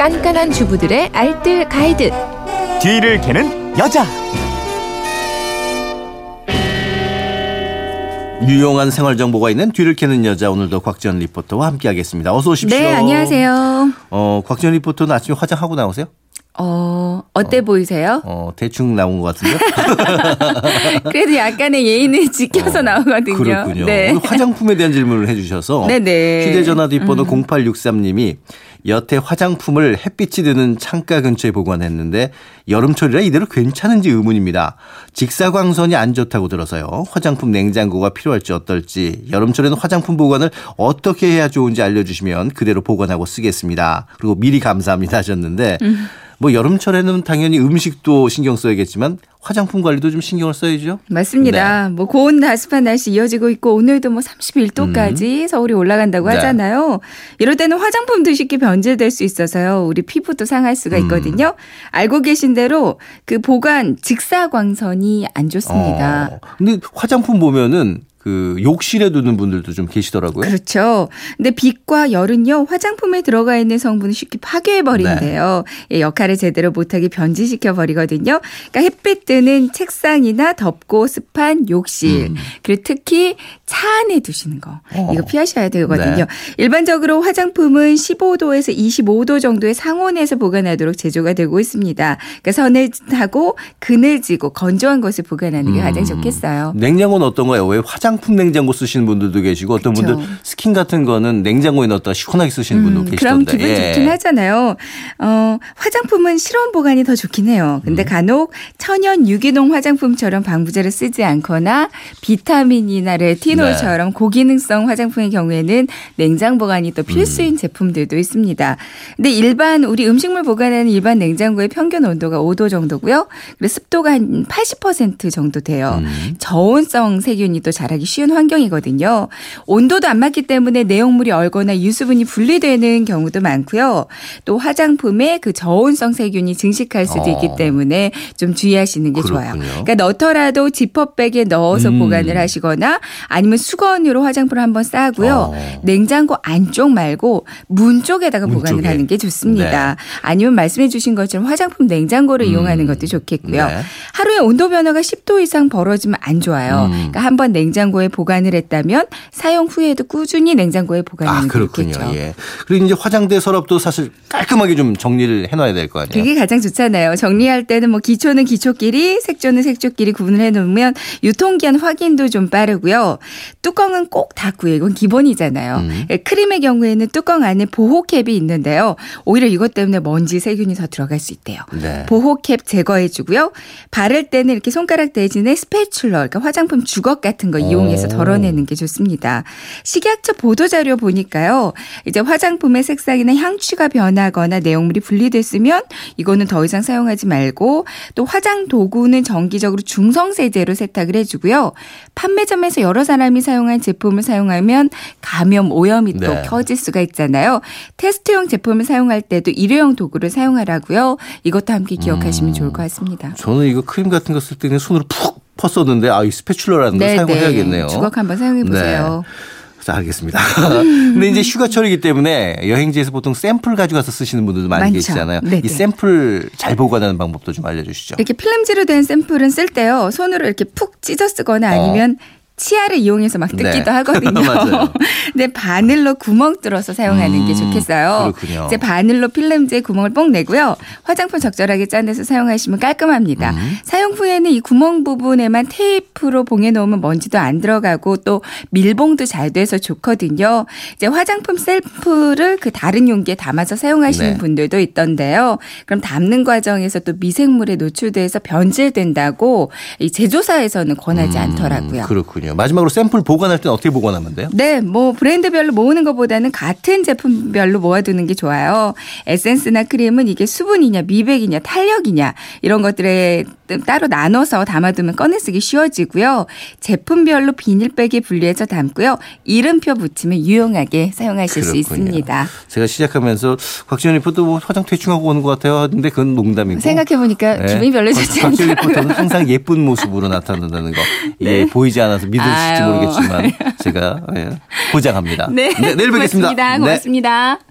깐깐한 주부들의 알뜰 가이드. 뒤를 캐는 여자. 유용한 생활 정보가 있는 뒤를 캐는 여자 오늘도 곽지연 리포터와 함께하겠습니다. 어서 오십시오. 네, 안녕하세요. 어, 곽지연 리포터는 아침에 화장하고 나오세요? 어, 어때 보이세요? 어, 대충 나온 것 같은데. 그래도 약간의 예의는 지켜서 어, 나오거든요. 그렇군요. 네. 오늘 화장품에 대한 질문을 해주셔서 네네. 휴대전화 뒷번호 음. 0863님이 여태 화장품을 햇빛이 드는 창가 근처에 보관했는데 여름철이라 이대로 괜찮은지 의문입니다. 직사광선이 안 좋다고 들어서요. 화장품 냉장고가 필요할지 어떨지 여름철에는 화장품 보관을 어떻게 해야 좋은지 알려주시면 그대로 보관하고 쓰겠습니다. 그리고 미리 감사합니다 하셨는데 음. 뭐 여름철에는 당연히 음식도 신경 써야겠지만 화장품 관리도 좀 신경을 써야죠. 맞습니다. 네. 뭐 고온 다습한 날씨 이어지고 있고 오늘도 뭐 31도까지 서울이 올라간다고 음. 네. 하잖아요. 이럴 때는 화장품도 쉽게 변질될 수 있어서요. 우리 피부도 상할 수가 음. 있거든요. 알고 계신 대로 그 보관 직사광선이 안 좋습니다. 어, 근데 화장품 보면은 그 욕실에 두는 분들도 좀 계시더라고요. 그렇죠. 근데 빛과 열은요, 화장품에 들어가 있는 성분을 쉽게 파괴해 버린대요. 네. 예, 역할을 제대로 못하게 변질시켜 버리거든요. 그러니까 햇빛 뜨는 책상이나 덥고 습한 욕실, 음. 그리고 특히 차 안에 두시는 거. 어. 이거 피하셔야 되거든요. 네. 일반적으로 화장품은 15도에서 25도 정도의 상온에서 보관하도록 제조가 되고 있습니다. 그러니까 서늘하고 그늘지고 건조한 곳을 보관하는 게 가장 음. 좋겠어요. 냉장고는 어떤가요? 왜 화장 품 냉장고 쓰시는 분들도 계시고 어떤 그쵸. 분들 스킨 같은 거는 냉장고에 넣었다가 시원하게 쓰시는 분도 음, 계시던데. 그럼 기분 예. 좋긴 하잖아요. 어, 화장품은 실온 보관이 더 좋긴 해요. 음. 근데 간혹 천연 유기농 화장품처럼 방부제를 쓰지 않거나 비타민이나 레티놀처럼 네. 고기능성 화장품의 경우에는 냉장 보관이 또 음. 필수인 제품들도 있습니다. 근데 일반 우리 음식물 보관하는 일반 냉장고의 평균 온도가 5도 정도고요. 그리고 습도가 한 80% 정도 돼요. 음. 저온성 세균이 또 자라기 쉬운 환경이거든요. 온도도 안 맞기 때문에 내용물이 얼거나 유수분이 분리되는 경우도 많고요. 또 화장품에 그 저온성 세균이 증식할 수도 어. 있기 때문에 좀 주의하시는 게 좋아요. 그렇군요. 그러니까 넣더라도 지퍼백에 넣어서 음. 보관을 하시거나 아니면 수건으로 화장품을 한번 싸고요. 어. 냉장고 안쪽 말고 문 쪽에다가 문 보관을 쪽에. 하는 게 좋습니다. 네. 아니면 말씀해 주신 것처럼 화장품 냉장고를 음. 이용하는 것도 좋겠고요. 네. 하루에 온도 변화가 10도 이상 벌어지면 안 좋아요. 음. 그러니까 한번 냉장고 에 보관을 했다면 사용 후에도 꾸준히 냉장고에 아, 보관하는 게 그렇군요. 예. 그리고 이제 화장대 서랍도 사실 깔끔하게 좀 정리를 해놔야 될 거 아니에요. 그게 가장 좋잖아요. 정리할 때는 뭐 기초는 기초끼리, 색조는 색조끼리 구분을 해놓으면 유통기한 확인도 좀 빠르고요. 뚜껑은 꼭 닫고요. 이건 기본이잖아요. 음. 크림의 경우에는 뚜껑 안에 보호캡이 있는데요. 오히려 이것 때문에 먼지, 세균이 더 들어갈 수 있대요. 네. 보호캡 제거해주고요. 바를 때는 이렇게 손가락 대신에 스패출러, 그러니까 화장품 주걱 같은 거 이용 해서 오. 덜어내는 게 좋습니다. 식약처 보도자료 보니까요. 이제 화장품의 색상이나 향취가 변하거나 내용물이 분리됐으면 이거는 더 이상 사용하지 말고 또 화장 도구는 정기적으로 중성세제로 세탁을 해주고요. 판매점에서 여러 사람이 사용한 제품을 사용하면 감염 오염이 또 네. 켜질 수가 있잖아요. 테스트용 제품을 사용할 때도 일회용 도구를 사용하라고요. 이것도 함께 기억하시면 좋을 것 같습니다. 저는 이거 크림 같은 거 쓸때 그냥 손으로 푹 펐었는데 아, 이 스패출러라는 걸 사용을 해야겠네요. 주걱 한번 사용해 보세요. 자, 알겠습니다. 근데 이제 휴가철이기 때문에 여행지에서 보통 샘플 가져가서 쓰시는 분들도 많이 많죠. 계시잖아요. 네네. 이 샘플 잘 보관하는 방법도 좀 알려주시죠. 이렇게 필름지로 된 샘플은 쓸 때요. 손으로 이렇게 푹 찢어 쓰거나 아니면 치아를 이용해서 막 뜯기도 네. 하거든요. 근데 바늘로 구멍 뚫어서 사용하는 게 음, 좋겠어요. 그렇군요. 이제 바늘로 필름지에 구멍을 뽕 내고요. 화장품 적절하게 짜내서 사용하시면 깔끔합니다. 음. 후에는 이 구멍 부분에만 테이프로 봉해 놓으면 먼지도 안 들어가고 또 밀봉도 잘 돼서 좋거든요. 이제 화장품 셀프를 그 다른 용기에 담아서 사용하시는 네. 분들도 있던데요. 그럼 담는 과정에서 또 미생물에 노출돼서 변질된다고 이 제조사에서는 권하지 않더라고요. 음, 그렇군요. 마지막으로 샘플 보관할 때는 어떻게 보관하면 돼요? 네, 뭐 브랜드별로 모으는 것보다는 같은 제품별로 모아두는 게 좋아요. 에센스나 크림은 이게 수분이냐, 미백이냐, 탄력이냐 이런 것들에 따로 나눠서 담아두면 꺼내쓰기 쉬워지고요. 제품별로 비닐백에 분리해서 담고요. 이름표 붙이면 유용하게 사용하실 수 그렇군요. 있습니다. 제가 시작하면서 곽지연 리포터 뭐 화장 대충 하고 오는 것 같아요. 근데 그건 농담이고. 생각해 보니까 네. 기분이 별로 좋지 않아요. 곽지연 리포터는 항상 예쁜 모습으로 나타난다는 거. 예, 보이지 않아서 믿으실지 네. 모르겠지만 제가 예, 보장합니다. 네, 내일 뵙겠습니다. 고맙습니다. 네. 고맙습니다.